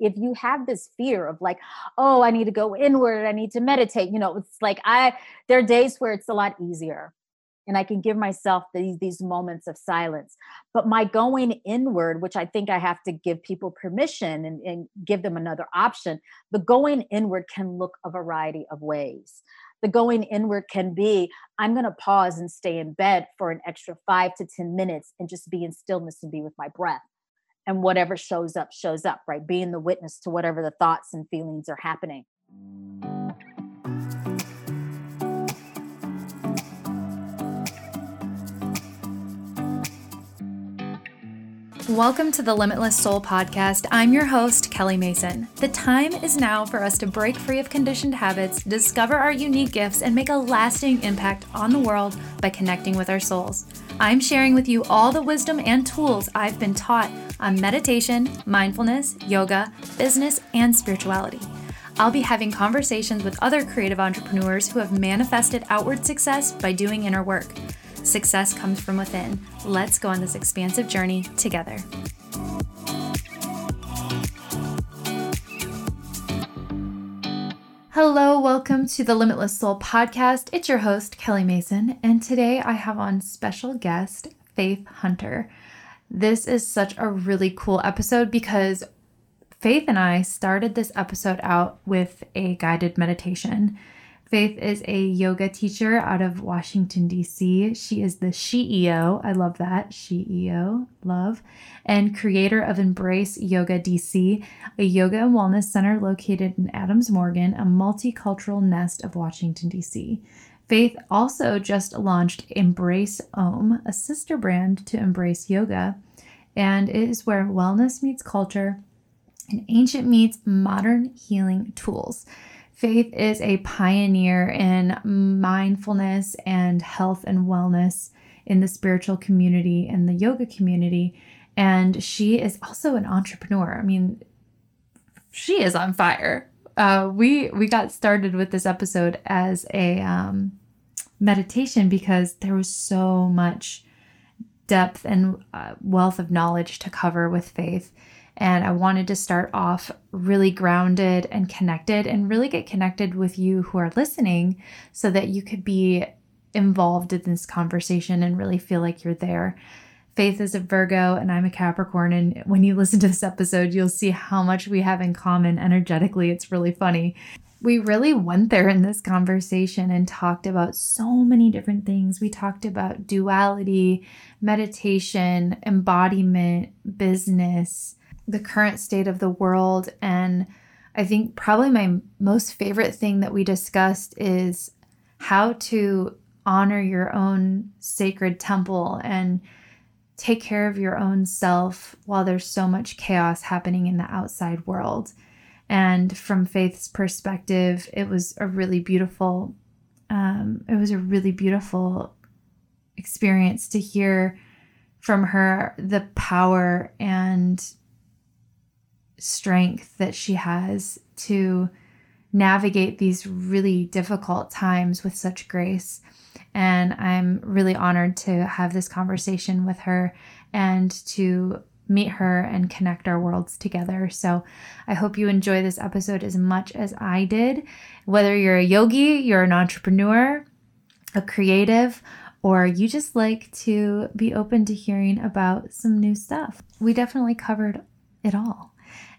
if you have this fear of like oh i need to go inward i need to meditate you know it's like i there are days where it's a lot easier and i can give myself these these moments of silence. But my going inward which i think i have to give people permission and, and give them another option the going inward can look a variety of ways. The going inward can be i'm going to pause and stay in bed for an extra five to ten minutes and just be in stillness and be with my breath and whatever shows up shows up right? Being the witness to whatever the thoughts and feelings are happening Welcome to the Limitless Soul Podcast. I'm your host, Kelly Mason. The time is now for us to break free of conditioned habits, discover our unique gifts, and make a lasting impact on the world by connecting with our souls. I'm sharing with you all the wisdom and tools I've been taught on meditation, mindfulness, yoga, business, and spirituality. I'll be having conversations with other creative entrepreneurs who have manifested outward success by doing inner work. Success comes from within. Let's go on this expansive journey together. Hello, welcome to the Limitless Soul podcast. It's your host, Kelly Mason, and today I have on special guest Faith Hunter. This is such a really cool episode because Faith and I started this episode out with a guided meditation. Faith is a yoga teacher out of Washington, D.C. She is the CEO. I love that. CEO, love. And creator of Embrace Yoga DC, a yoga and wellness center located in Adams Morgan, a multicultural nest of Washington, D.C. Faith also just launched Embrace Om, a sister brand to Embrace Yoga, and it is where wellness meets culture and ancient meets modern healing tools. Faith is a pioneer in mindfulness and health and wellness in the spiritual community and the yoga community. And she is also an entrepreneur. I mean, she is on fire. Uh, we we got started with this episode as a um, meditation because there was so much depth and uh, wealth of knowledge to cover with faith and I wanted to start off really grounded and connected and really get connected with you who are listening so that you could be involved in this conversation and really feel like you're there. Faith is a Virgo and I'm a Capricorn. And when you listen to this episode, you'll see how much we have in common energetically. It's really funny. We really went there in this conversation and talked about so many different things. We talked about duality, meditation, embodiment, business, the current state of the world. And I think probably my most favorite thing that we discussed is how to honor your own sacred temple and take care of your own self while there's so much chaos happening in the outside world. And from Faith's perspective, it was a really beautiful, um, it was a really beautiful experience to hear from her the power and strength that she has to navigate these really difficult times with such grace. And I'm really honored to have this conversation with her and to meet her and connect our worlds together. So I hope you enjoy this episode as much as I did. Whether you're a yogi, you're an entrepreneur, a creative, or you just like to be open to hearing about some new stuff. We definitely covered it all.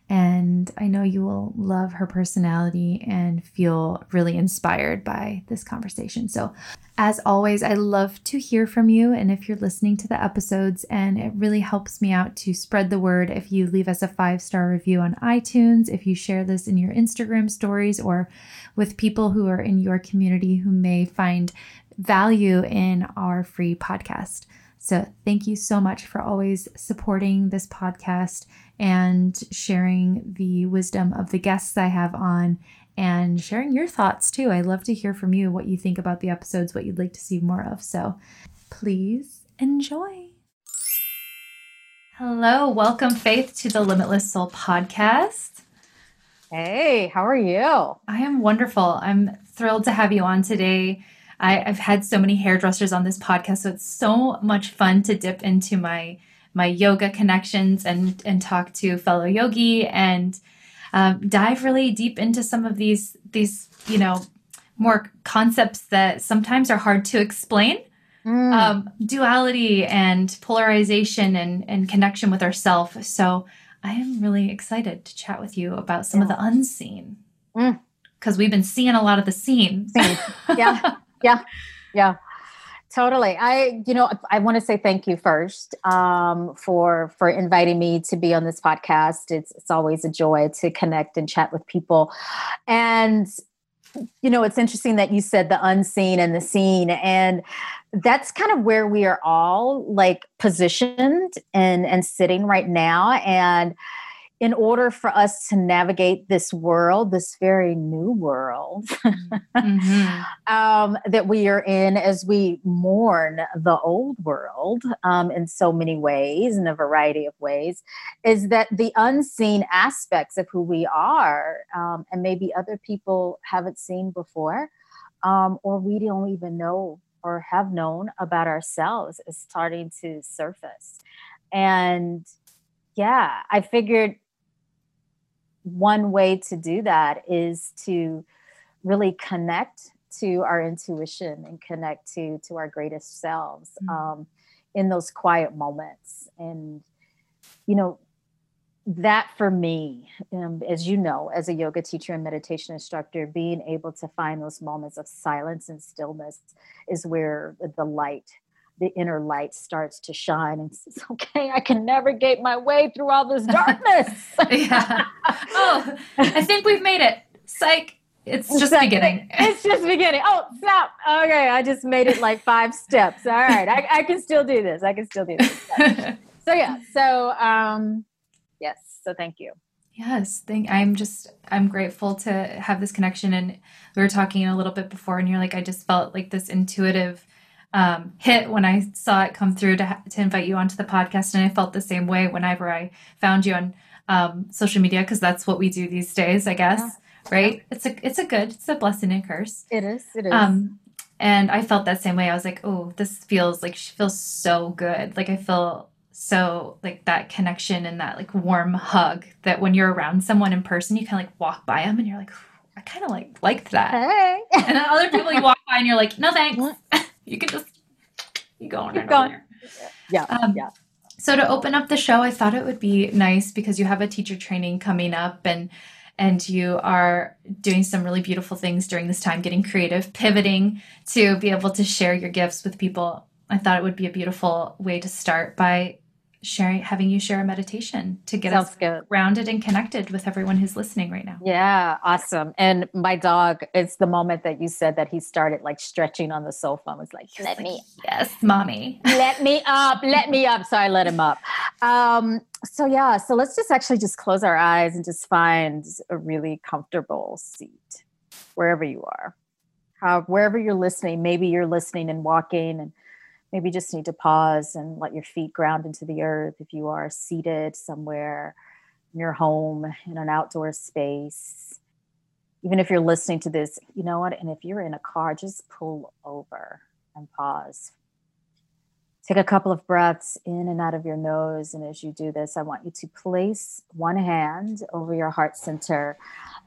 And I know you will love her personality and feel really inspired by this conversation. So, as always, I love to hear from you. And if you're listening to the episodes, and it really helps me out to spread the word if you leave us a five star review on iTunes, if you share this in your Instagram stories, or with people who are in your community who may find value in our free podcast. So, thank you so much for always supporting this podcast and sharing the wisdom of the guests I have on and sharing your thoughts too. I love to hear from you what you think about the episodes, what you'd like to see more of. So please enjoy. Hello, welcome Faith to the Limitless Soul podcast. Hey, how are you? I am wonderful. I'm thrilled to have you on today. I, have had so many hairdressers on this podcast, so it's so much fun to dip into my my yoga connections and and talk to fellow yogi and um, dive really deep into some of these these you know more concepts that sometimes are hard to explain. Mm. Um, duality and polarization and, and connection with ourself. So I am really excited to chat with you about some yeah. of the unseen because mm. we've been seeing a lot of the scenes. Yeah, yeah, yeah. Totally. I, you know, I want to say thank you first um, for for inviting me to be on this podcast. It's it's always a joy to connect and chat with people, and you know, it's interesting that you said the unseen and the seen, and that's kind of where we are all like positioned and and sitting right now, and in order for us to navigate this world, this very new world mm-hmm. um, that we are in as we mourn the old world um, in so many ways, in a variety of ways, is that the unseen aspects of who we are, um, and maybe other people haven't seen before, um, or we don't even know or have known about ourselves, is starting to surface. And yeah, I figured one way to do that is to really connect to our intuition and connect to to our greatest selves mm-hmm. um, in those quiet moments and you know that for me um, as you know as a yoga teacher and meditation instructor being able to find those moments of silence and stillness is where the light the inner light starts to shine and says, okay, I can navigate my way through all this darkness. yeah. Oh, I think we've made it. Psych. It's just exactly. beginning. It's just beginning. Oh, snap. Okay. I just made it like five steps. All right. I, I can still do this. I can still do this. so yeah. So um yes. So thank you. Yes, thank I'm just I'm grateful to have this connection and we were talking a little bit before and you're like I just felt like this intuitive um, hit when I saw it come through to, to invite you onto the podcast. And I felt the same way whenever I found you on um, social media, because that's what we do these days, I guess. Yeah. Right? Yeah. It's a it's a good, it's a blessing and curse. It is. It is. Um, and I felt that same way. I was like, oh, this feels like she feels so good. Like I feel so like that connection and that like warm hug that when you're around someone in person, you kind of like walk by them and you're like, I kind of like liked that. Hey. and then other people you walk by and you're like, no thanks. You can just you go on Keep going. Yeah, um, yeah. So to open up the show, I thought it would be nice because you have a teacher training coming up and and you are doing some really beautiful things during this time, getting creative, pivoting to be able to share your gifts with people. I thought it would be a beautiful way to start by sharing having you share a meditation to get Sounds us good. grounded and connected with everyone who's listening right now. Yeah, awesome. And my dog, it's the moment that you said that he started like stretching on the sofa and was like, let me Yes, mommy. let me up, let me up. So I let him up. Um, so yeah, so let's just actually just close our eyes and just find a really comfortable seat wherever you are. How wherever you're listening, maybe you're listening and walking and maybe just need to pause and let your feet ground into the earth if you are seated somewhere in your home in an outdoor space. Even if you're listening to this you know what? And if you're in a car just pull over and pause. Take a couple of breaths in and out of your nose. And as you do this i want you to place one hand over your heart center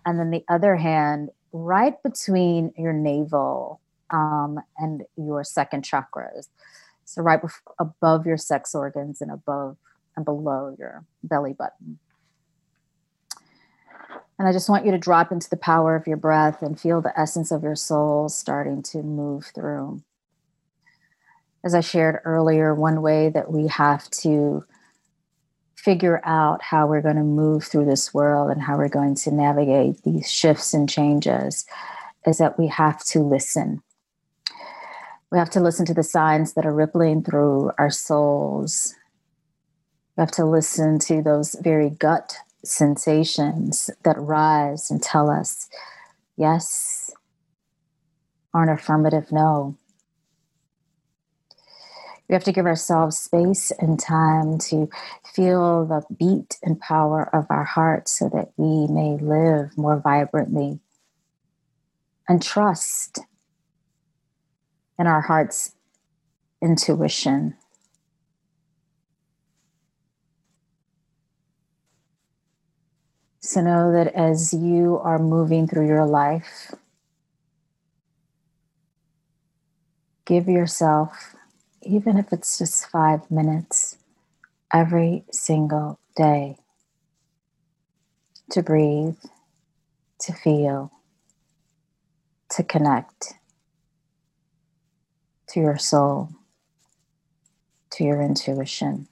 and then the other hand right between your navel um, and your second chakras. So right above your sex organs and above and below your belly button. And I just want you to drop into the power of your breath and feel the essence of your soul starting to move through. As I shared earlier, one way that we have to figure out how we're going to move through this world and how we're going to navigate these shifts and changes is that we have to listen. We have to listen to the signs that are rippling through our souls. We have to listen to those very gut sensations that rise and tell us yes or an affirmative no. We have to give ourselves space and time to feel the beat and power of our hearts so that we may live more vibrantly and trust in our heart's intuition. So know that as you are moving through your life, give yourself, even if it's just five minutes, every single day to breathe, to feel, to connect to your soul, to your intuition.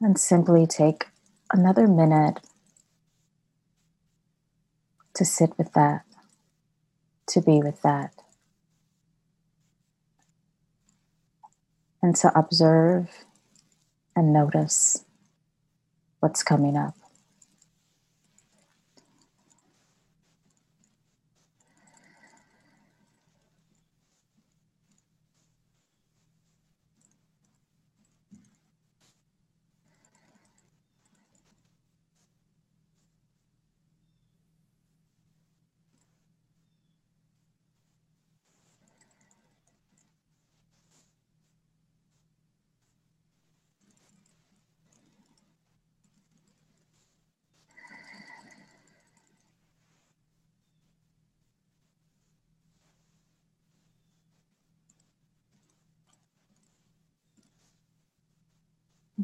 And simply take another minute to sit with that, to be with that, and to observe and notice what's coming up.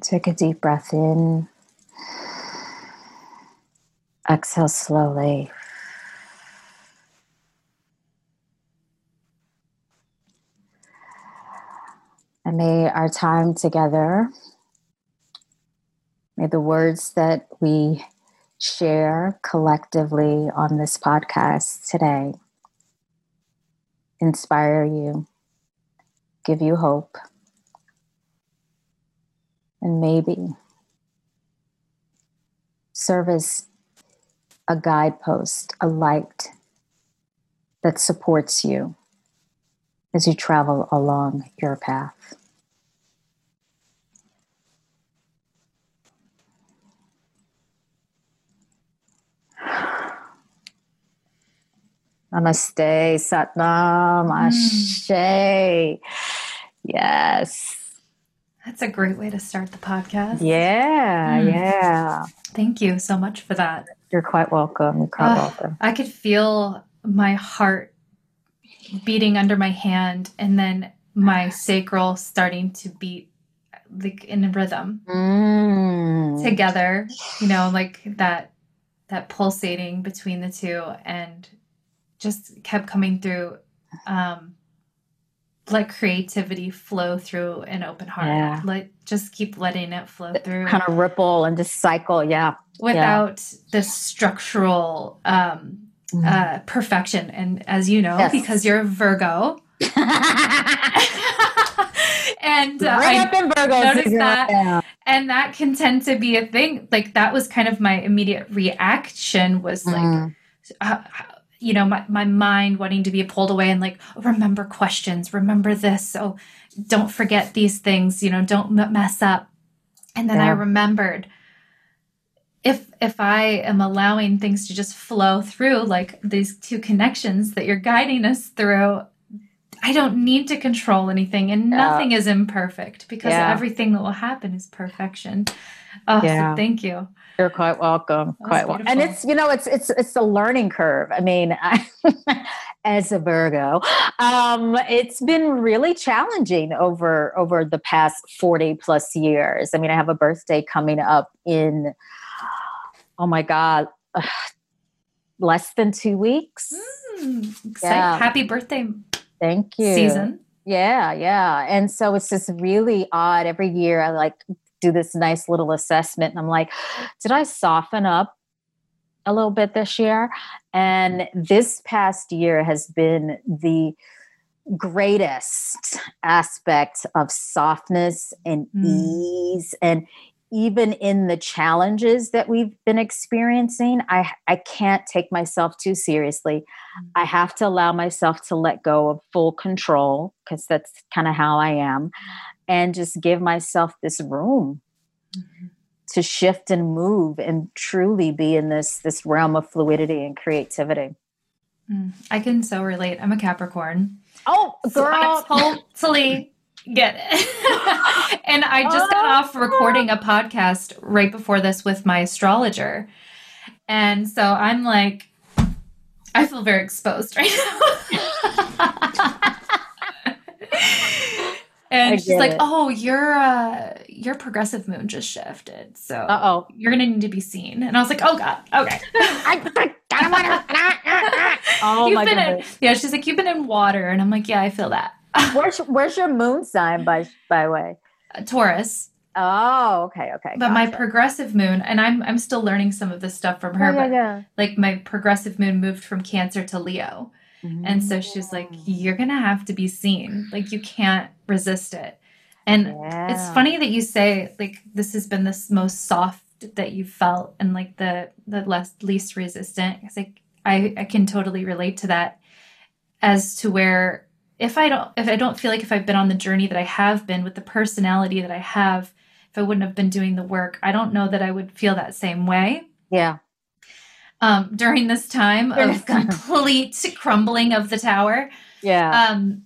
Take a deep breath in. Exhale slowly. And may our time together, may the words that we share collectively on this podcast today inspire you, give you hope and maybe serve as a guidepost, a light that supports you as you travel along your path. Namaste, Satnam, mm. Ashe. Yes. That's a great way to start the podcast. Yeah, mm. yeah. Thank you so much for that. You're quite welcome. You're quite uh, welcome. I could feel my heart beating under my hand and then my sacral starting to beat like in a rhythm mm. together, you know, like that that pulsating between the two and just kept coming through um let creativity flow through an open heart. Yeah. Let just keep letting it flow through. Kind of ripple and just cycle, yeah. Without yeah. the structural um mm. uh perfection. And as you know, yes. because you're a Virgo. and uh, right in Virgo noticed that, yeah. and that can tend to be a thing. Like that was kind of my immediate reaction was like, mm. uh, you know my, my mind wanting to be pulled away and like remember questions remember this oh don't forget these things you know don't mess up and then yeah. i remembered if if i am allowing things to just flow through like these two connections that you're guiding us through i don't need to control anything and yeah. nothing is imperfect because yeah. everything that will happen is perfection oh so thank you you're quite welcome. quite welcome. And it's you know it's it's it's a learning curve. I mean, I, as a Virgo, um, it's been really challenging over over the past forty plus years. I mean, I have a birthday coming up in oh my god, uh, less than two weeks. Mm, yeah. Happy birthday! Thank you. Season. Yeah, yeah. And so it's just really odd. Every year I like do this nice little assessment and I'm like, did I soften up a little bit this year? And this past year has been the greatest aspect of softness and mm. ease and even in the challenges that we've been experiencing i i can't take myself too seriously mm. i have to allow myself to let go of full control because that's kind of how i am and just give myself this room mm-hmm. to shift and move and truly be in this this realm of fluidity and creativity. Mm, I can so relate. I'm a Capricorn. Oh, girl. So totally get it. and I just got off recording a podcast right before this with my astrologer. And so I'm like, I feel very exposed right now. and she's like, it. "Oh, your uh, your progressive moon just shifted, so Uh-oh. you're gonna need to be seen." And I was like, "Oh God, okay." Oh You've my been in, goodness. yeah, she's like, "You've been in water," and I'm like, "Yeah, I feel that." Where's where's your moon sign by by way? Taurus, Oh, okay, okay. but my progressive moon, and I'm I'm still learning some of this stuff from her, yeah, but yeah, like my progressive moon moved from Cancer to Leo. Yeah. And so she's like, Mm. You're going to have to be seen. Like, you can't resist it. And it's funny that you say, like, this has been this most soft that you felt and like the, the less, least resistant. It's like, I, I can totally relate to that as to where if I don't, if I don't feel like if I've been on the journey that I have been with the personality that I have, if I wouldn't have been doing the work, I don't know that I would feel that same way Yeah. Um, during this time During of time. complete crumbling of the tower Yeah. um,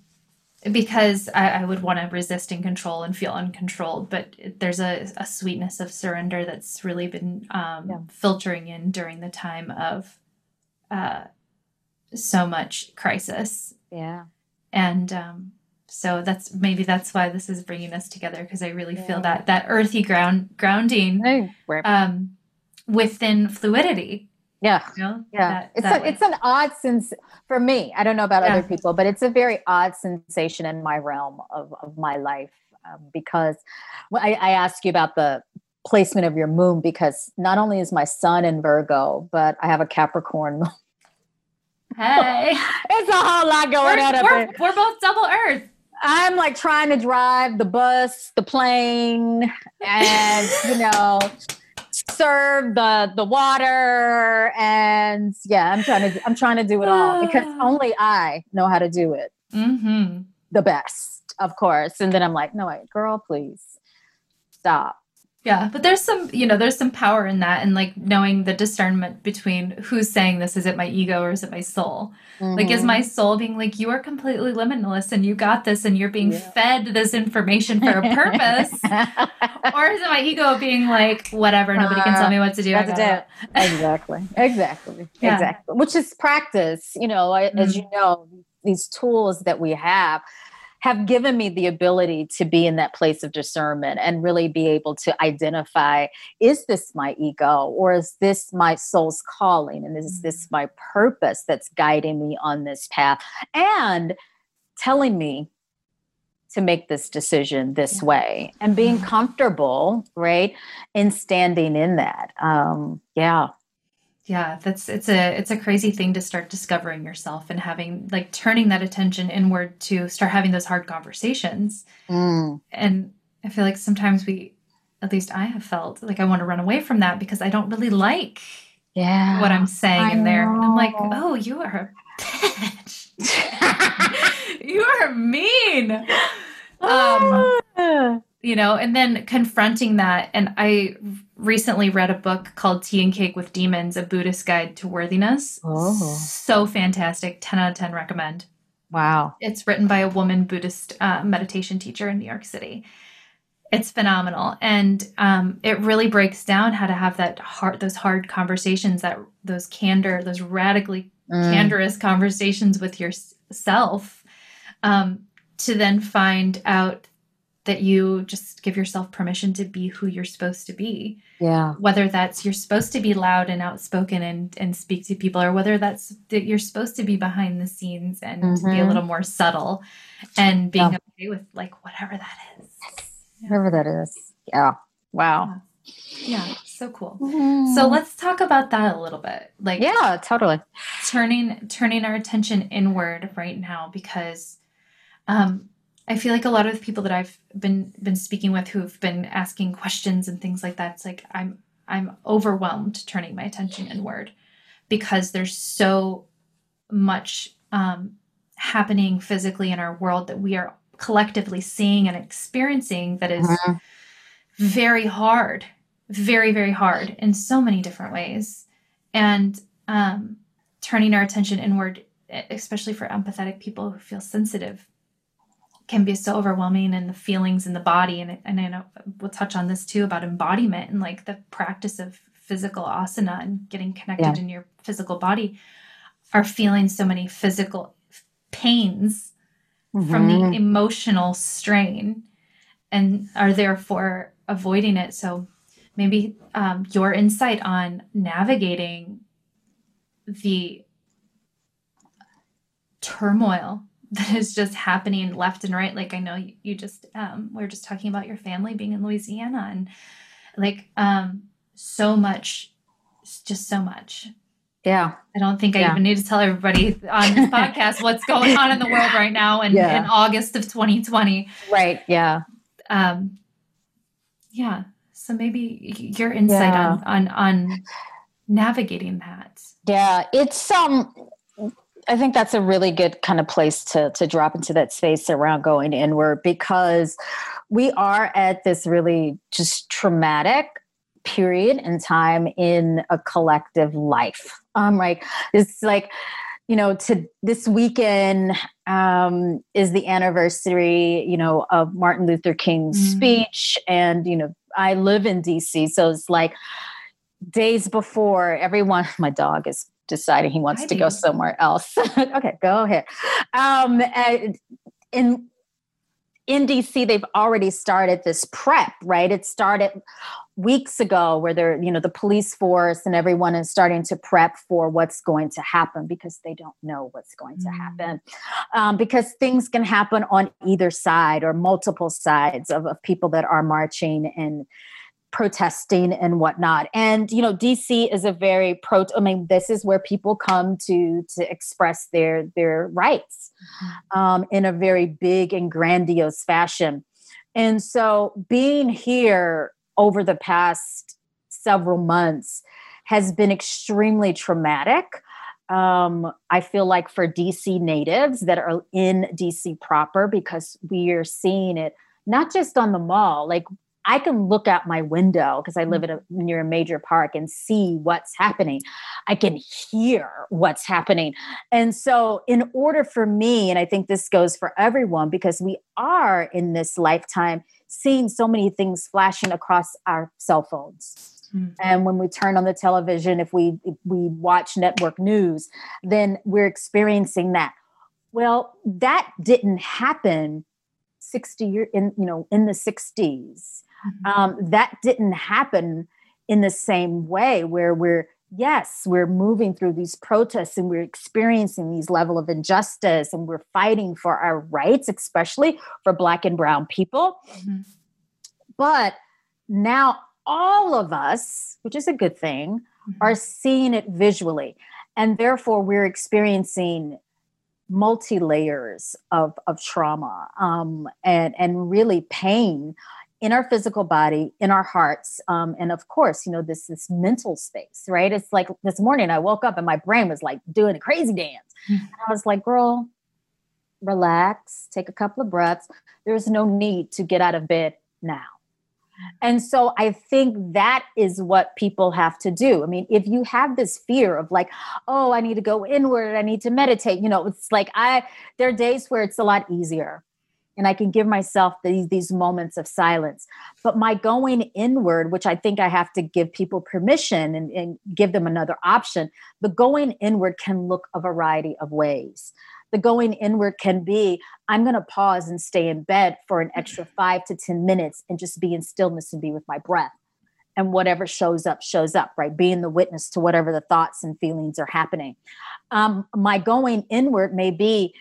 because I, I would want to resist and control and feel uncontrolled. But there's a, a sweetness of surrender that's really been um, Yeah. filtering in during the time of uh, so much crisis. yeah. And um, so that's maybe that's why this is bringing us together because I really Yeah. feel that that earthy ground grounding um, within fluidity. Yeah. You know? Yeah, That- it's that a, way. it's an odd sense for me. I don't know about Yeah. other people, but it's a very odd sensation in my realm of, of my life um, because I, I ask you about the placement of your moon because not only is my sun in Virgo, but I have a Capricorn. moon. Hey. it's a whole lot going we're, on we're, there. we're both double earth. I'm like trying to drive the bus, the plane, and you know, serve the the water, and yeah, I'm trying to I'm trying to do it all because only I know how to do it Mm-hmm. the best, of course. And then I'm like, no, wait, girl, please stop. Yeah, but there's some, you know, there's some power in that, and like knowing the discernment between who's saying this. Is it my ego or is it my soul? Like, is my mm-hmm. soul being like, you are completely limitless and you got this, and you're being Yeah. fed this information for a purpose, or is it my ego being like, whatever, nobody can tell uh, me what to do. I it. exactly exactly Yeah. exactly which is practice you know I, as mm-hmm. you know these tools that we have have given me the ability to be in that place of discernment and really be able to identify is this my ego or is this my soul's calling and is this my purpose that's guiding me on this path and telling me to make this decision this Yeah. way and being Mhm. comfortable right in standing in that um yeah Yeah, that's it's a it's a crazy thing to start discovering yourself and having like turning that attention inward to start having those hard conversations. Mm. And I feel like sometimes we at least I have felt like I want to run away from that because I don't really like yeah what I'm saying I in there. And I'm like, "Oh, you are a bitch. you are mean." Um Ah. You know and then confronting that and i recently read a book called tea and cake with demons a buddhist guide to worthiness. Oh. so fantastic. 10 out of 10 recommend. Wow. It's written by a woman buddhist uh, meditation teacher in new york city. It's phenomenal. And um, it really breaks down how to have that hard those hard conversations that those candor those radically Mm. candorous conversations with yourself um, to then find out that you just give yourself permission to be who you're supposed to be. Yeah. Whether that's you're supposed to be loud and outspoken and and speak to people or whether that's that you're supposed to be behind the scenes and to be a Mhm. little more subtle and being Yeah. okay with like whatever that is. Whatever that is. Yeah. Wow. Yeah. So cool. So let's talk about that a little bit. Like yeah totally. turning turning our attention inward right now because um I feel like a lot of the people that I've been been speaking with who've been asking questions and things like that it's like I'm I'm overwhelmed turning my attention inward because there's so much um happening physically in our world that we are collectively seeing and experiencing that is Mhm. very hard very very hard in so many different ways and um, turning our attention inward especially for empathetic people who feel sensitive can be so overwhelming and the feelings in the body and and I know we'll touch on this too about embodiment and like the practice of physical asana and getting connected yeah. in your physical body are feeling so many physical pains mm-hmm. from the mm-hmm. emotional strain and are therefore avoiding it so maybe um, your insight on navigating the turmoil that is just happening left and right. Like I know you, you just um, we are just talking about your family being in Louisiana and like um, so much, just so much. Yeah. I don't think I yeah. even need to tell everybody on this podcast what's going on in the world right now and yeah. in August of 2020. Right. Yeah. Um, yeah. So maybe your insight yeah. on, on on navigating that. Yeah, it's um I think that's a really good kind of place to to drop into that space around going inward because we are at this really just traumatic period in time in a collective life. Um, right. It's like, you know, to this weekend um, is the anniversary, you know, of Martin Luther King's mm-hmm. speech, and you know, I live in DC, so it's like days before everyone. My dog is deciding he wants I to do. go somewhere else. okay, go ahead. Um, in in DC, they've already started this prep, right? It started weeks ago where they're, you know, the police force and everyone is starting to prep for what's going to happen because they don't know what's going to mm. happen. Um, because things can happen on either side or multiple sides of, of people that are marching and protesting and whatnot. And you know dc is a very pro i mean this is where people come to to express their their rights mm-hmm. um, in a very big and grandiose fashion. And so being here over the past several months has been extremely traumatic. Um, I feel like for DC natives that are in DC proper, because we are seeing it not just on the mall, like I can look out my window because I live mm. at a, near a major park and see what's happening. I can hear what's happening. And so, in order for me, and I think this goes for everyone, because we are in this lifetime seeing so many things flashing across our cell phones. Mm-hmm. And when we turn on the television, if we if we watch network news, then we're experiencing that. Well, that didn't happen 60 years in you know in the 60s Mm-hmm. Um, that didn't happen in the same way where we're yes we're moving through these protests and we're experiencing these level of injustice and we're fighting for our rights especially for black and brown people mm-hmm. but now all of us which is a good thing mm-hmm. are seeing it visually and therefore we're experiencing multi layers of, of trauma um, and, and really pain in our physical body, in our hearts, um, and of course, you know, this this mental space, right? It's like this morning I woke up and my brain was like doing a crazy dance. Mm-hmm. I was like, girl, relax, take a couple of breaths. There's no need to get out of bed now. And so I think that is what people have to do. I mean, if you have this fear of like, oh, I need to go inward, I need to meditate, you know, it's like I there are days where it's a lot easier and I can give myself these, these moments of silence. But my going inward, which I think I have to give people permission and, and give them another option, the going inward can look a variety of ways. The going inward can be I'm going to pause and stay in bed for an extra five to 10 minutes and just be in stillness and be with my breath. And whatever shows up, shows up, right? Being the witness to whatever the thoughts and feelings are happening. Um, my going inward may be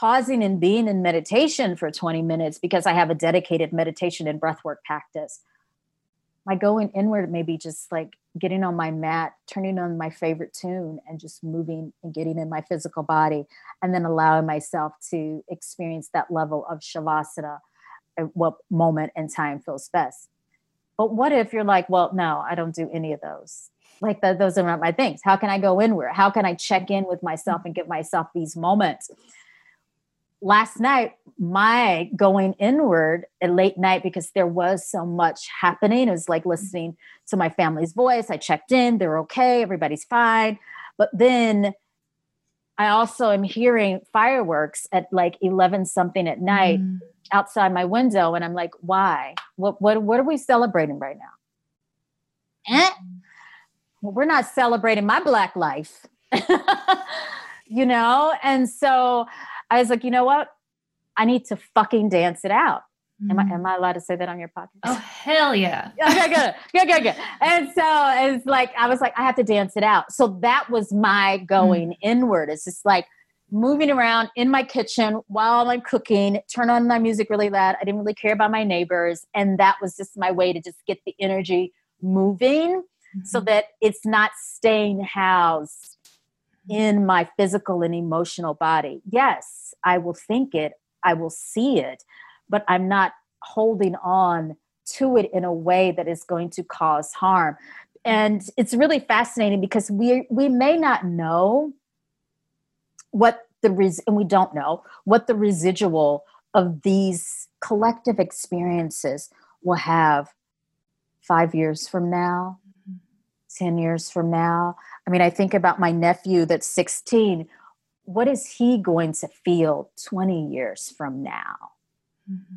pausing and being in meditation for 20 minutes because I have a dedicated meditation and breathwork practice. My going inward may be just like getting on my mat, turning on my favorite tune, and just moving and getting in my physical body, and then allowing myself to experience that level of shavasana at what moment and time feels best. But what if you're like, well, no, I don't do any of those? Like the, those are not my things. How can I go inward? How can I check in with myself and give myself these moments? Last night my going inward at late night because there was so much happening it was like listening to my family's voice i checked in they're okay everybody's fine but then I also am hearing fireworks at like 11 something at night mm. outside my window. And I'm like, why? What, what, what are we celebrating right now? Eh? Well, we're not celebrating my Black life, you know? And so I was like, you know what? I need to fucking dance it out. Am I, am mm. I allowed to say that on your podcast? Oh, hell yeah. okay, good, good, good, good. And so it's like, I was like, I have to dance it out. So that was my going mm. inward. It's just like moving around in my kitchen while I'm cooking, turn on my music really loud. I didn't really care about my neighbors. And that was just my way to just get the energy moving mm-hmm. so that it's not staying housed in my physical and emotional body. Yes, I will think it, I will see it but I'm not holding on to it in a way that is going to cause harm. And it's really fascinating because we we may not know what the res- and we don't know what the residual of these collective experiences will have 5 years from now, 10 years from now. I mean, I think about my nephew that's 16. What is he going to feel 20 years from now? mm-hmm.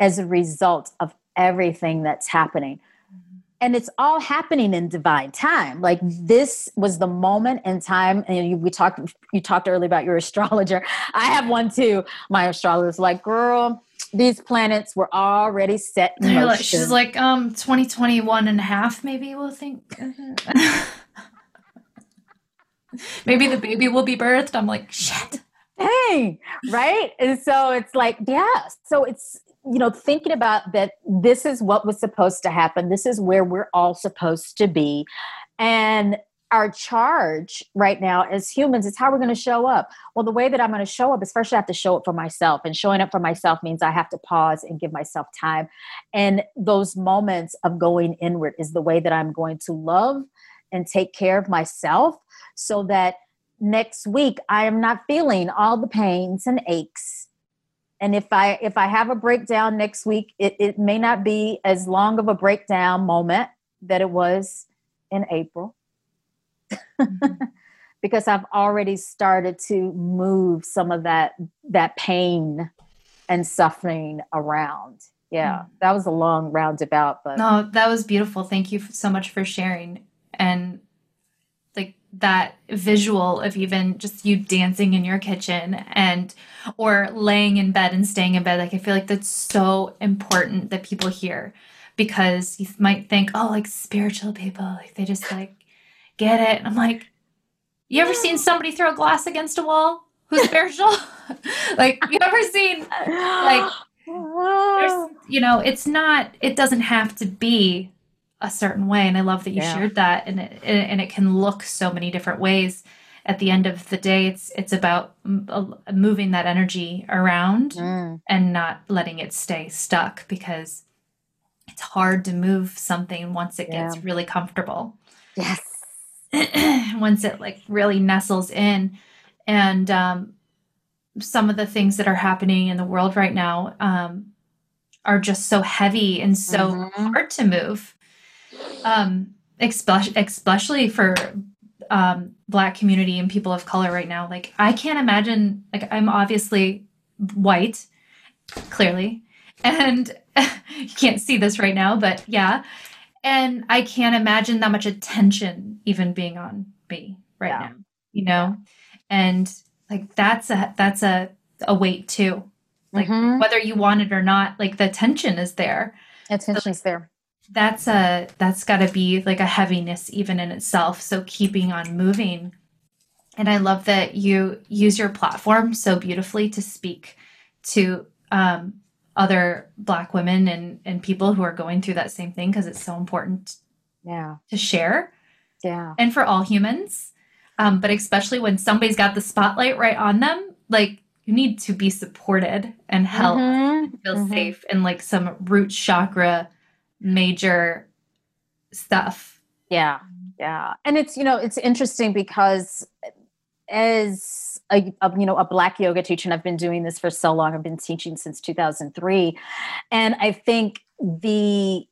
as a result of everything that's happening. Mm-hmm. And it's all happening in divine time. Like this was the moment in time. And you, we talked, you talked earlier about your astrologer. I have one too. My astrologer's like, girl, these planets were already set. Like, she's like, um, 2021 and a half, maybe we'll think. maybe the baby will be birthed. I'm like, shit dang right and so it's like yeah so it's you know thinking about that this is what was supposed to happen this is where we're all supposed to be and our charge right now as humans is how we're going to show up. Well, the way that I'm going to show up is first I have to show up for myself. And showing up for myself means I have to pause and give myself time. And those moments of going inward is the way that I'm going to love and take care of myself so that next week I am not feeling all the pains and aches. And if I if I have a breakdown next week, it, it may not be as long of a breakdown moment that it was in April. Mm-hmm. because I've already started to move some of that that pain and suffering around. Yeah, mm. that was a long roundabout, but no, that was beautiful. Thank you so much for sharing. And like that visual of even just you dancing in your kitchen and or laying in bed and staying in bed like i feel like that's so important that people hear because you might think oh like spiritual people like they just like get it? And i'm like you ever seen somebody throw a glass against a wall? Who's spiritual like you ever seen like you know it's not it doesn't have to be a certain way. And i love that you yeah. shared that. And it, and it can look so many different ways. At the end of the day it's it's about moving that energy around mm. and not letting it stay stuck because it's hard to move something once it yeah. gets really comfortable. Yes once it like really nestles in and um, some of the things that are happening in the world right now um, are just so heavy and so mm-hmm. hard to move um, especially for um, black community and people of color right now. Like I can't imagine. Like I'm obviously white, clearly, and you can't see this right now, but yeah. And I can't imagine that much attention even being on me right yeah. now. You know, and like that's a that's a a weight too. Like mm-hmm. whether you want it or not, like the tension is there. Attention's so, there that's a that's got to be like a heaviness even in itself so keeping on moving and i love that you use your platform so beautifully to speak to um, other black women and and people who are going through that same thing because it's so important yeah to share yeah and for all humans um, but especially when somebody's got the spotlight right on them like you need to be supported and helped mm-hmm. feel mm-hmm. safe and like some root chakra major stuff. Yeah. Yeah. And it's, you know, it's interesting because as a, a, you know a black yoga teacher and i've been doing this for so long i've been teaching since 2003 and i think the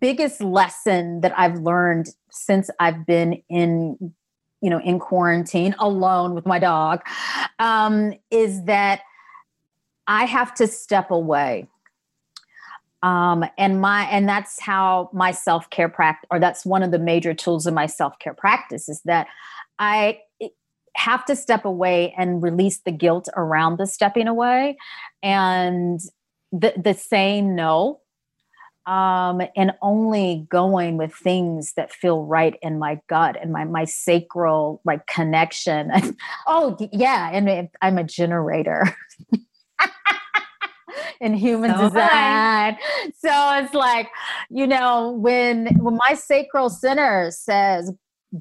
biggest lesson that i've learned since i've been in you know, in quarantine alone with my dog, um, is that I have to step away. Um, and my and that's how my self-care practice or that's one of the major tools of my self-care practice is that I have to step away and release the guilt around the stepping away and the the saying no um, and only going with things that feel right in my gut and my my sacral like connection. oh yeah, and I'm a generator. in human so design. So it's like, you know, when when my sacral center says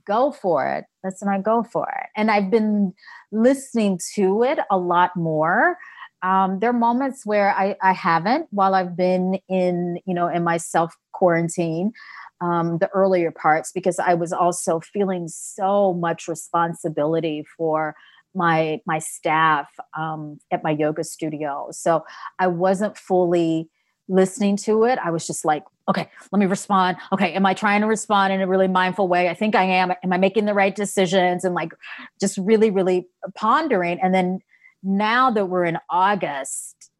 go for it, when I go for it. And I've been listening to it a lot more um, there are moments where I, I haven't while I've been in, you know, in my self quarantine, um, the earlier parts, because I was also feeling so much responsibility for my my staff um, at my yoga studio. So I wasn't fully listening to it. I was just like, okay, let me respond. Okay, am I trying to respond in a really mindful way? I think I am. Am I making the right decisions? And like, just really, really pondering. And then now that we're in August,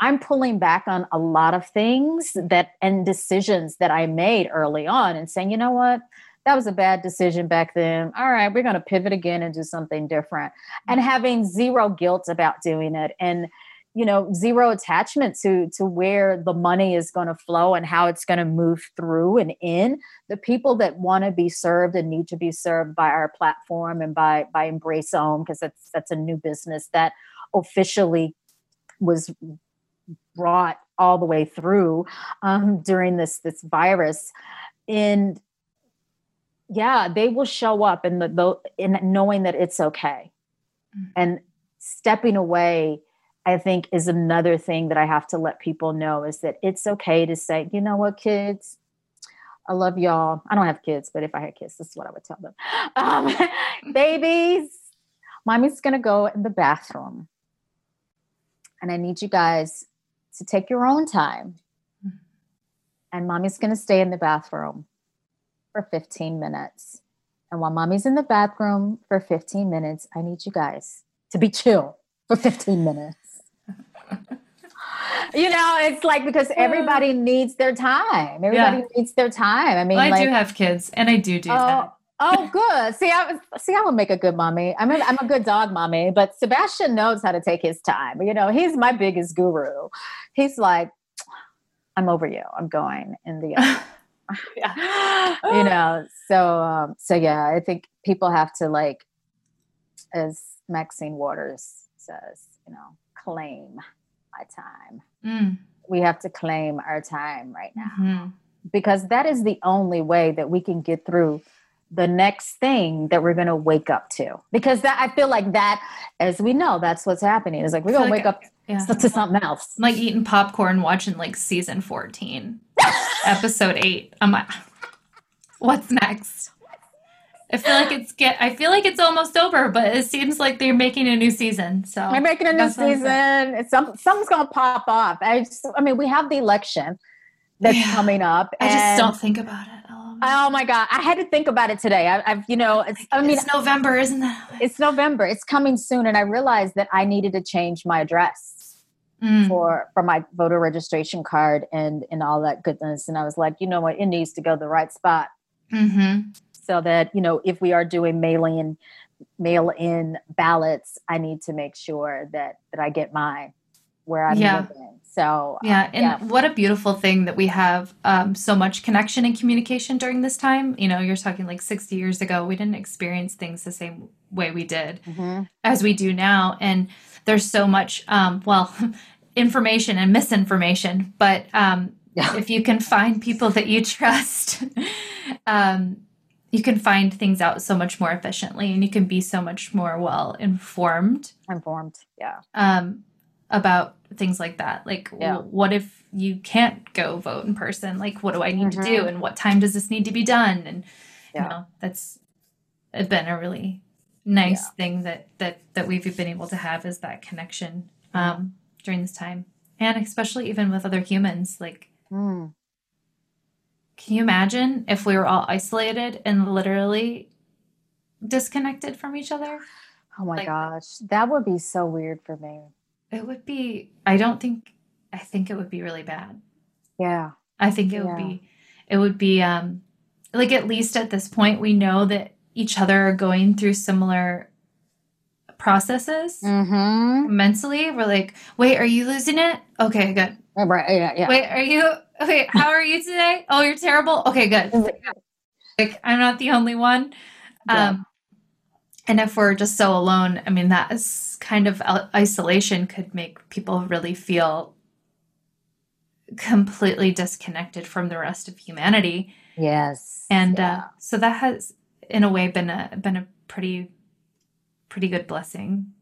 I'm pulling back on a lot of things that and decisions that I made early on and saying, you know what? That was a bad decision back then. All right, we're going to pivot again and do something different. And mm-hmm. having zero guilt about doing it and you know zero attachment to to where the money is going to flow and how it's going to move through and in. The people that want to be served and need to be served by our platform and by by embrace home because that's that's a new business that officially was brought all the way through um, during this this virus. And yeah they will show up in the, the in knowing that it's okay. Mm-hmm. and stepping away I think is another thing that I have to let people know is that it's okay to say, you know what, kids, I love y'all. I don't have kids, but if I had kids, this is what I would tell them. Um, babies, mommy's going to go in the bathroom. And I need you guys to take your own time. And mommy's going to stay in the bathroom for 15 minutes. And while mommy's in the bathroom for 15 minutes, I need you guys to be chill for 15 minutes you know, it's like because everybody needs their time. Everybody yeah. needs their time. I mean, well, I like, do have kids, and I do do oh, that. oh, good. See, I see. I would make a good mommy. I'm a, I'm a good dog mommy, but Sebastian knows how to take his time. You know, he's my biggest guru. He's like, I'm over you. I'm going in the. yeah. you know. So um, so yeah, I think people have to like, as Maxine Waters says, you know, claim my time. Mm. We have to claim our time right now mm-hmm. because that is the only way that we can get through the next thing that we're going to wake up to. Because that I feel like that, as we know, that's what's happening. Is like we're going to wake up yeah. to something else. I'm like eating popcorn, watching like season 14, episode eight. I'm like, what's next? I feel like it's get. I feel like it's almost over, but it seems like they're making a new season. So they're making a new season. It's some something's gonna pop off. I just, I mean, we have the election that's yeah. coming up. I just don't think about it. Oh my god, I had to think about it today. I, have you know, it's. I mean, it's November, isn't it? It's November. It's coming soon, and I realized that I needed to change my address mm. for for my voter registration card and and all that goodness. And I was like, you know what, it needs to go the right spot. Mm-hmm so that you know if we are doing mail-in mail-in ballots i need to make sure that that i get mine where i'm yeah. living so yeah um, and yeah. what a beautiful thing that we have um, so much connection and communication during this time you know you're talking like 60 years ago we didn't experience things the same way we did mm-hmm. as we do now and there's so much um, well information and misinformation but um, yeah. if you can find people that you trust um, you can find things out so much more efficiently and you can be so much more well informed informed yeah um about things like that like yeah. what if you can't go vote in person like what do i need mm-hmm. to do mm-hmm. and what time does this need to be done and yeah. you know that's been a really nice yeah. thing that that that we've been able to have is that connection mm-hmm. um during this time and especially even with other humans like mm. Can you imagine if we were all isolated and literally disconnected from each other. Oh my Like- gosh, that would be so weird for me. It would be, I don't think, I think it would be really bad. Yeah. I think it would be, it would be, um, like at least at this point, we know that each other are going through similar processes Mm-hmm. mentally. We're like, wait, are you losing it? Okay, good. Right. Yeah. Yeah. Wait, are you, okay, how are you today? Oh, you're terrible. Okay, good. Like, I'm not the only one. Yeah. Um, and if we're just so alone, I mean, that is kind of isolation could make people really feel completely disconnected from the rest of humanity. Yes. And yeah. uh, so that has, in a way, been a been a pretty pretty good blessing.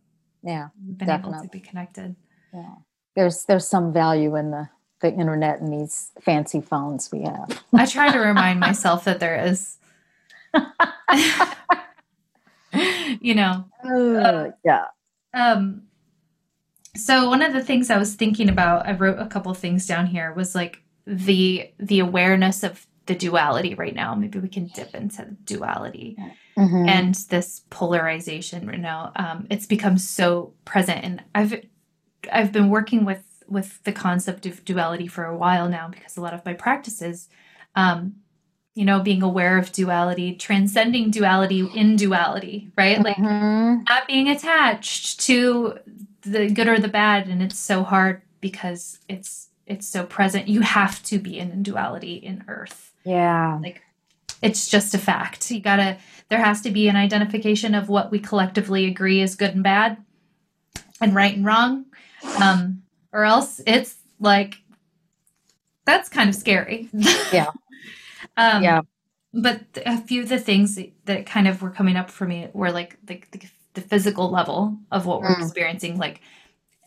yeah. Been able to be connected. Yeah. There's there's some value in the the internet and these fancy phones we have. I try to remind myself that there is. you know, Uh, yeah. Um, so one of the things I was thinking about, I wrote a couple things down here, was like the the awareness of the duality right now. Maybe we can dip into duality Mhm. and this polarization right now. Um, it's become so present, and I've I've been working with with the concept of duality for a while now because a lot of my practices, um, you know, being aware of duality, transcending duality in duality, right? Like Mhm. not being attached to the good or the bad and it's so hard because it's it's so present you have to be in duality in earth yeah. Like it's just a fact you gotta there has to be an identification of what we collectively agree is good and bad and right and wrong um or else it's like that's kind of scary Yeah. um Yeah. but a few of the things that, kind of were coming up for me were like the, the, the physical level of what we're Mm. experiencing like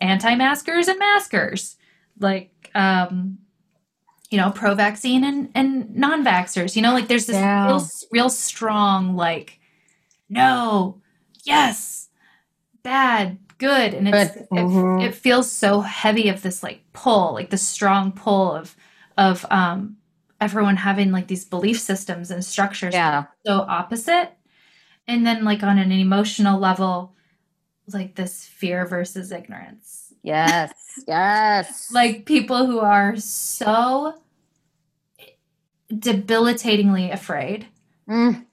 anti-maskers and maskers like um you know pro-vaccine and and non-vaxxers you know like there's this Yeah. real real strong like no yes bad good and it's it, Mhm. it feels so heavy of this like pull like the strong pull of of um everyone having like these belief systems and structures Yeah. so opposite and then like on an emotional level like this fear versus ignorance Yes. Yes. like people who are so debilitatingly afraid Mm.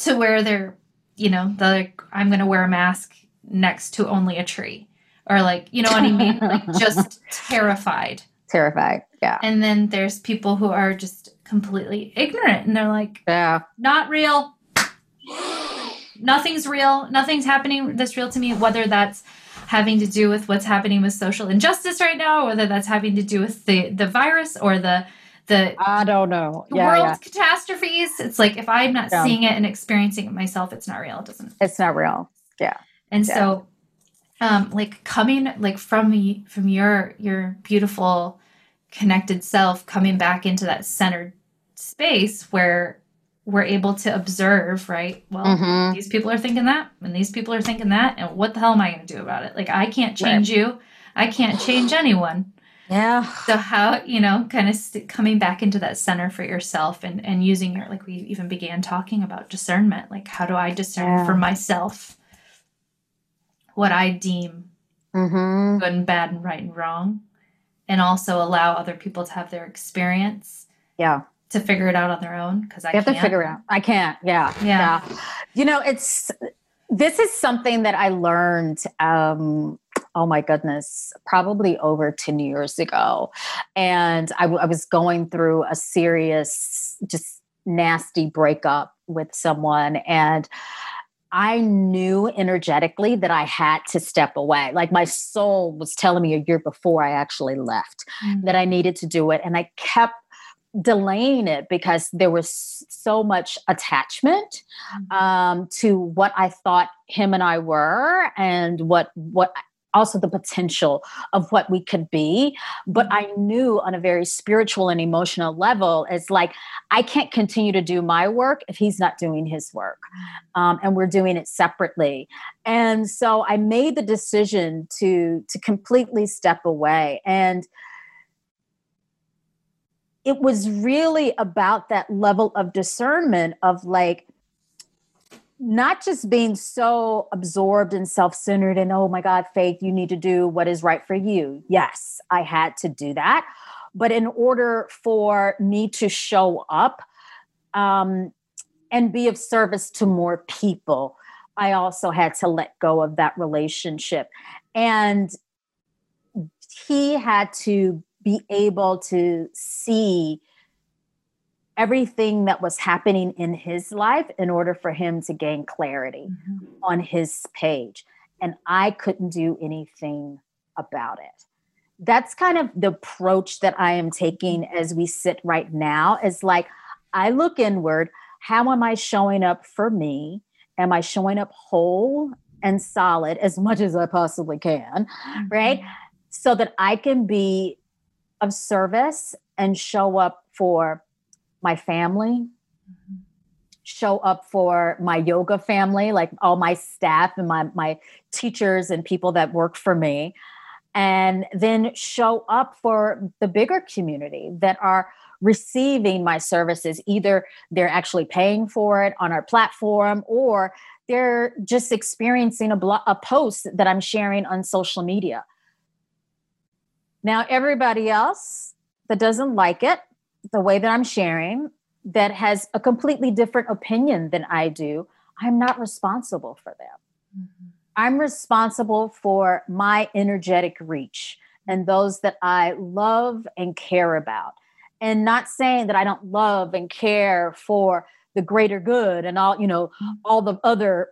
to where they're you know they're like i'm gonna wear a mask next to only a tree or like you know what i mean like just terrified terrified. Yeah. and then there's people who are just completely ignorant and they're like Yeah. not real nothing's real nothing's happening that's real to me whether that's having to do with what's happening with social injustice right now whether that's having to do with the the virus or the the I don't know. Yeah. world yeah. catastrophes it's like if i'm not Yeah. seeing it and experiencing it myself it's not real it doesn't It's not real. And Yeah. so um like coming like from from your your beautiful connected self coming back into that centered space where we're able to observe right well Mhm. these people are thinking that and these people are thinking that and what the hell am i going to do about it like i can't change you i can't change anyone Yeah. so how you know kind of st- coming back into that center for yourself and and using your like we even began talking about discernment like how do i discern Yeah. for myself what i deem Mm-hmm. good and bad and right and wrong and also allow other people to have their experience Yeah. to figure it out on their own because i have can't to figure it out. I can't. Yeah. Yeah. You know, it's this is something that I learned um oh my goodness, probably over 10 years ago. And I, w- I was going through a serious, just nasty breakup with someone. And I knew energetically that I had to step away. Like my soul was telling me a year before I actually left Mm. that I needed to do it. And I kept delaying it because there was so much attachment um, to what I thought him and I were and what what also the potential of what we could be. But i knew on a very spiritual and emotional level it's like i can't continue to do my work if he's not doing his work. Um, and we're doing it separately. And so i made the decision to to completely step away. And it was really about that level of discernment of like not just being so absorbed and self-centered and oh my god faith you need to do what is right for you. Yes i had to do that. But in order for me to show up um, and be of service to more people i also had to let go of that relationship. And he had to be able to see everything that was happening in his life in order for him to gain clarity mm-hmm. on his page. And I couldn't do anything about it. That's kind of the approach that I am taking as we sit right now is like, I look inward. How am I showing up for me? Am I showing up whole and solid as much as I possibly can? Mm-hmm. Right. So that I can be of service and show up for my family, show up for my yoga family, like all my staff and my, my teachers and people that work for me, and then show up for the bigger community that are receiving my services. Either they're actually paying for it on our platform or they're just experiencing a, blo- a post that I'm sharing on social media. Now, everybody else that doesn't like it, the way that I'm sharing that has a completely different opinion than I do, I'm not responsible for them. Mm-hmm. I'm responsible for my energetic reach and those that I love and care about. And not saying that I don't love and care for the greater good and all, you know, mm-hmm. all the other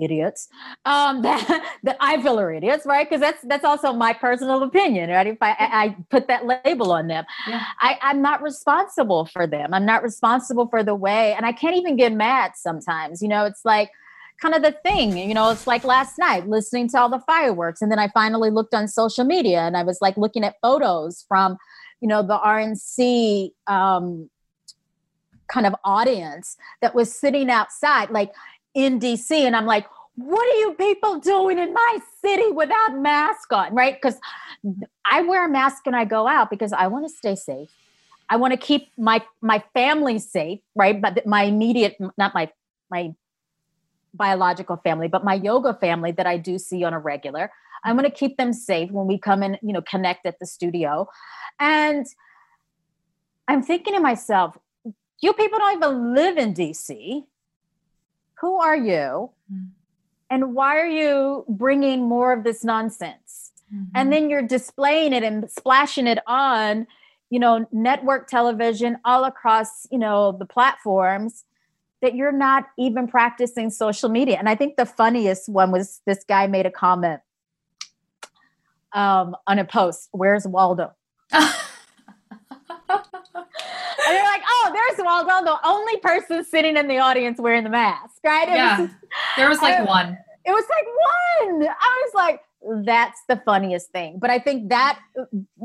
idiots um, that that I feel are idiots, right? Because that's that's also my personal opinion, right? If I, I put that label on them, yeah. I, I'm not responsible for them. I'm not responsible for the way, and I can't even get mad sometimes. You know, it's like kind of the thing. You know, it's like last night listening to all the fireworks, and then I finally looked on social media and I was like looking at photos from, you know, the RNC. Um, kind of audience that was sitting outside like in DC. And I'm like, what are you people doing in my city without mask on? Right? Because I wear a mask when I go out because I want to stay safe. I want to keep my my family safe, right? But my immediate, not my my biological family, but my yoga family that I do see on a regular. I want to keep them safe when we come and you know connect at the studio. And I'm thinking to myself, you people don't even live in DC who are you? Mm-hmm. And why are you bringing more of this nonsense? Mm-hmm. And then you're displaying it and splashing it on, you know, network television all across, you know, the platforms that you're not even practicing social media. And I think the funniest one was this guy made a comment um, on a post, Where's Waldo? and you're like, oh, there's Waldo, the only person sitting in the audience wearing the mask, right? It yeah, was there was like I, one. It was like one. I was like, that's the funniest thing. But I think that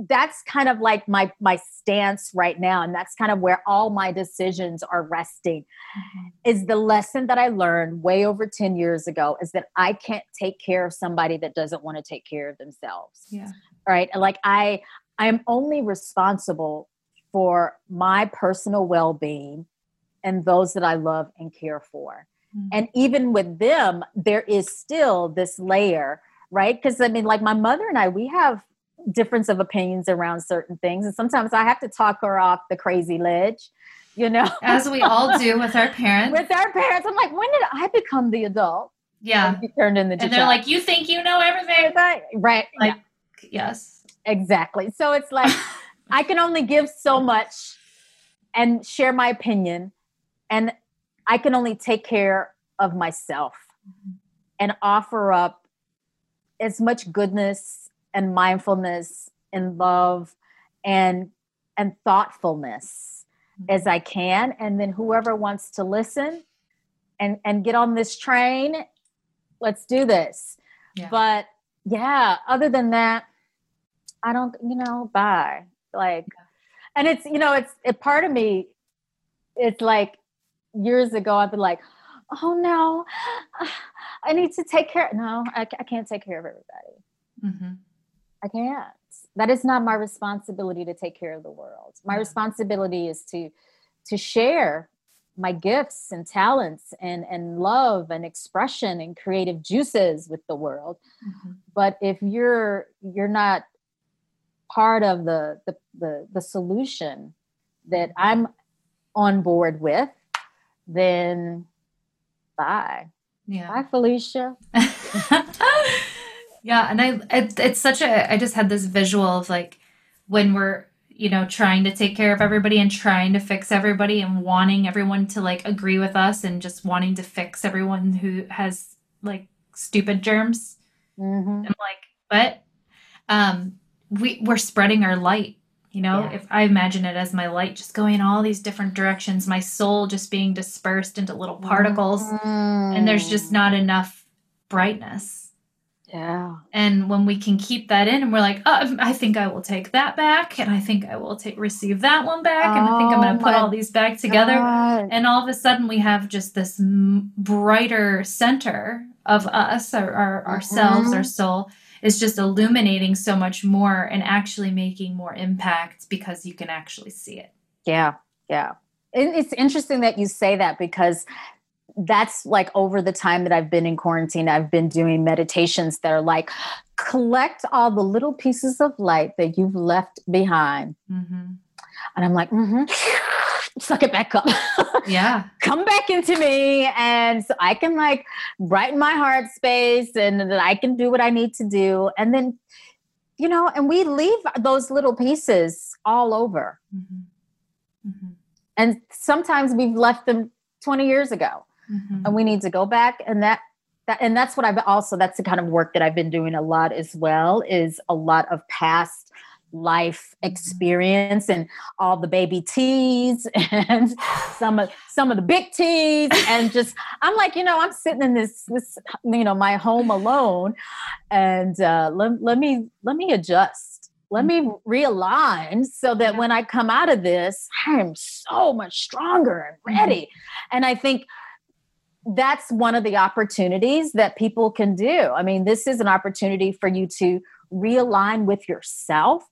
that's kind of like my my stance right now, and that's kind of where all my decisions are resting. Mm-hmm. Is the lesson that I learned way over ten years ago is that I can't take care of somebody that doesn't want to take care of themselves. Yeah. Right. Like I I am only responsible for my personal well being and those that I love and care for. Mm-hmm. And even with them, there is still this layer, right? Because I mean, like my mother and I, we have difference of opinions around certain things. And sometimes I have to talk her off the crazy ledge, you know? As we all do with our parents. with our parents. I'm like, when did I become the adult? Yeah. You turned in the And they're like, you think you know everything. Right. Like, yeah. yes. Exactly. So it's like, I can only give so much and share my opinion, and I can only take care of myself mm-hmm. and offer up as much goodness and mindfulness and love and and thoughtfulness mm-hmm. as I can and then whoever wants to listen and and get on this train let's do this yeah. but yeah other than that I don't you know bye like and it's you know it's a part of me it's like years ago i've been like oh no. I need to take care no i, I can't take care of everybody. Mm-hmm. i can't. That is not my responsibility to take care of the world. My responsibility is to to share my gifts and talents and and love and expression and creative juices with the world. Mm-hmm. but if you're you're not part of the, the the the solution that i'm on board with then bye yeah bye felicia yeah and i it, it's such a i just had this visual of like when we're you know, trying to take care of everybody and trying to fix everybody and wanting everyone to like agree with us and just wanting to fix everyone who has like stupid germs. Mm-hmm. I'm like, but um, we we're spreading our light. You know, yeah. if I imagine it as my light just going in all these different directions, my soul just being dispersed into little particles, mm-hmm. and there's just not enough brightness. Yeah. And when we can keep that in and we're like, oh, I think I will take that back and I think I will take receive that one back and I think I'm going to put all these back together God. and all of a sudden we have just this m- brighter center of us our, our mm-hmm. ourselves our soul is just illuminating so much more and actually making more impact because you can actually see it. Yeah. Yeah. It's interesting that you say that because that's like over the time that I've been in quarantine, I've been doing meditations that are like, collect all the little pieces of light that you've left behind. Mm-hmm. And I'm like, mm-hmm. Suck it back up. Yeah. Come back into me. And so I can like brighten my heart space and then I can do what I need to do. And then, you know, and we leave those little pieces all over. Mm-hmm. Mm-hmm. And sometimes we've left them 20 years ago mm-hmm. and we need to go back and that that and that's what I've also that's the kind of work that I've been doing a lot as well is a lot of past life experience and all the baby teas and some of some of the big teas and just I'm like you know I'm sitting in this this you know my home alone and uh, let, let me let me adjust let me realign so that when I come out of this I am so much stronger and ready mm-hmm. and I think that's one of the opportunities that people can do. I mean, this is an opportunity for you to realign with yourself,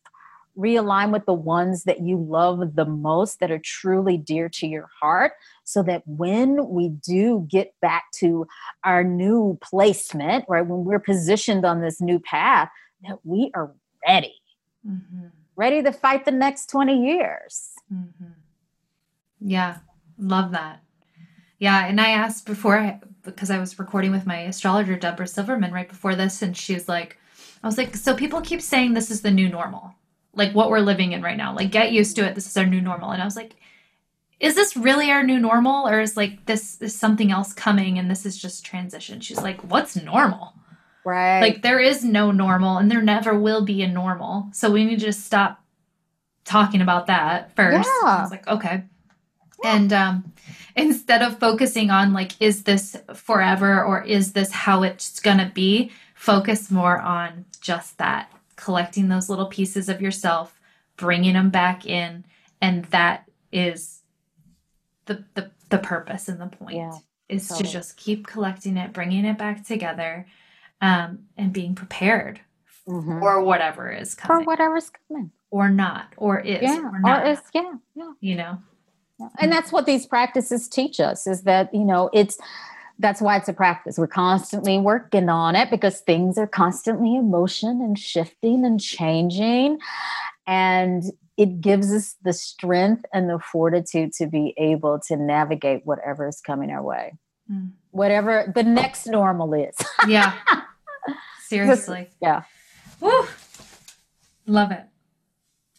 realign with the ones that you love the most that are truly dear to your heart, so that when we do get back to our new placement, right, when we're positioned on this new path, that we are ready. Mm-hmm. Ready to fight the next 20 years. Mm-hmm. Yeah, love that. Yeah, and I asked before I, because I was recording with my astrologer Deborah Silverman right before this, and she was like, I was like, so people keep saying this is the new normal, like what we're living in right now. Like, get used to it. This is our new normal. And I was like, is this really our new normal, or is like this is something else coming, and this is just transition? She's like, what's normal? Right. Like there is no normal, and there never will be a normal. So we need to just stop talking about that first. Yeah. I was like, okay. And um instead of focusing on like is this forever or is this how it's going to be focus more on just that collecting those little pieces of yourself bringing them back in and that is the the, the purpose and the point yeah, is totally. to just keep collecting it bringing it back together um, and being prepared mm-hmm. for whatever is coming. for whatever's coming. Or not or is yeah or, not, or is yeah yeah. You know? And that's what these practices teach us is that you know it's that's why it's a practice we're constantly working on it because things are constantly in motion and shifting and changing and it gives us the strength and the fortitude to be able to navigate whatever is coming our way mm. whatever the next normal is yeah seriously yeah Woo. love it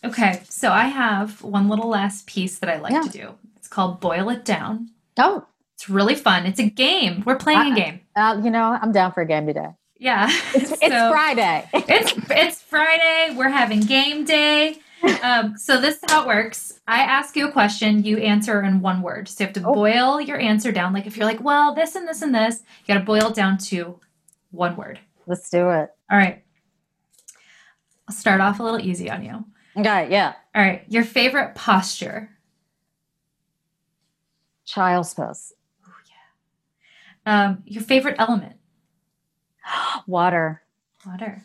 Okay, so I have one little last piece that I like yeah. to do. It's called Boil It Down. Oh. It's really fun. It's a game. We're playing uh, a game. Uh, you know, I'm down for a game today. Yeah. It's, so, it's Friday. it's it's Friday. We're having game day. Um, so this is how it works. I ask you a question, you answer in one word. So you have to oh. boil your answer down. Like if you're like, well, this and this and this, you got to boil it down to one word. Let's do it. All right. I'll start off a little easy on you. Okay, yeah. All right. Your favorite posture? Child's pose. Um, your favorite element? Water. Water.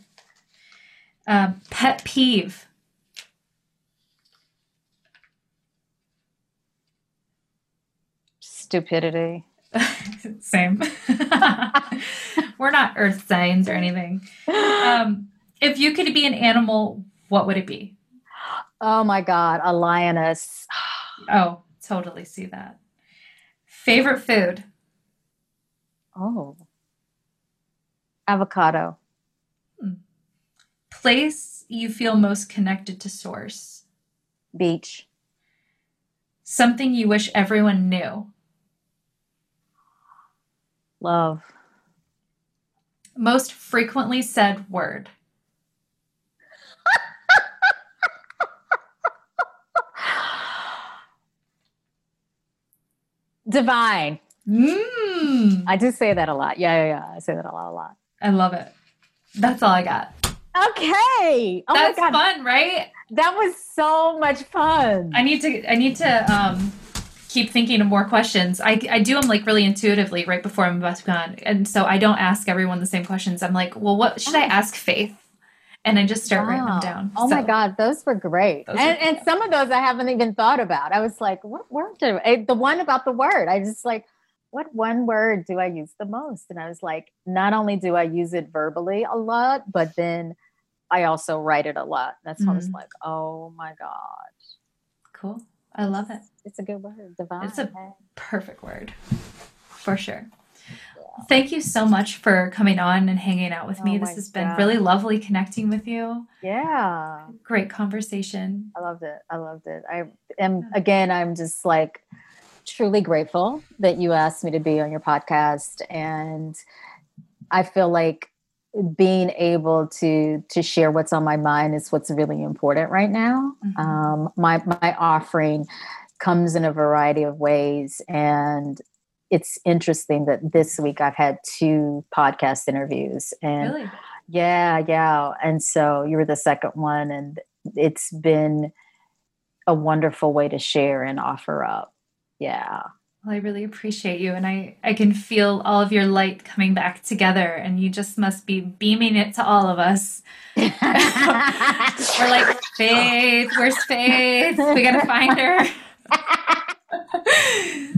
Um, pet peeve? Stupidity. Same. We're not earth signs or anything. Um, if you could be an animal, what would it be? Oh my God, a lioness. oh, totally see that. Favorite food? Oh, avocado. Hmm. Place you feel most connected to source? Beach. Something you wish everyone knew? Love. Most frequently said word? Divine. Mm. I do say that a lot. Yeah, yeah, yeah. I say that a lot, a lot. I love it. That's all I got. Okay. Oh That's fun, right? That was so much fun. I need to I need to um keep thinking of more questions. I, I do them like really intuitively right before I'm about to go on. And so I don't ask everyone the same questions. I'm like, well, what should I oh. ask Faith? And I just start wow. writing them down. Oh so, my God, those were great. Those and, and some of those I haven't even thought about. I was like, what word I, the one about the word? I just like, what one word do I use the most? And I was like, not only do I use it verbally a lot, but then I also write it a lot. That's mm-hmm. I was mm-hmm. like, oh my God. Cool. I love it. It's a good word. Divine. It's a perfect word. For sure. Yeah. Thank you so much for coming on and hanging out with oh me. This has God. been really lovely connecting with you. Yeah. Great conversation. I loved it. I loved it. I am again, I'm just like truly grateful that you asked me to be on your podcast. And I feel like being able to to share what's on my mind is what's really important right now. Mm-hmm. Um, my my offering comes in a variety of ways, and it's interesting that this week I've had two podcast interviews, and really? yeah, yeah, and so you were the second one, and it's been a wonderful way to share and offer up. Yeah. Well, I really appreciate you. And I, I can feel all of your light coming back together. And you just must be beaming it to all of us. We're like, Faith, where's Faith? We got to find her.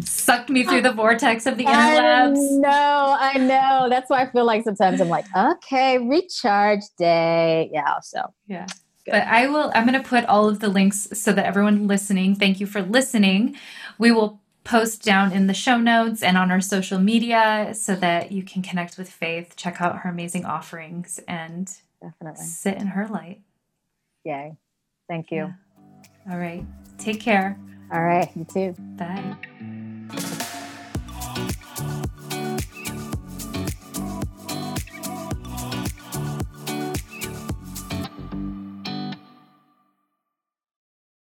Sucked me through the vortex of the interwebs. I know, I know. That's why I feel like sometimes I'm like, okay, recharge day. Yeah. So, yeah. Good. But I will, I'm going to put all of the links so that everyone listening, thank you for listening. We will post down in the show notes and on our social media so that you can connect with Faith, check out her amazing offerings, and definitely sit in her light. Yay. Thank you. Yeah. All right. Take care. All right. You too. Bye.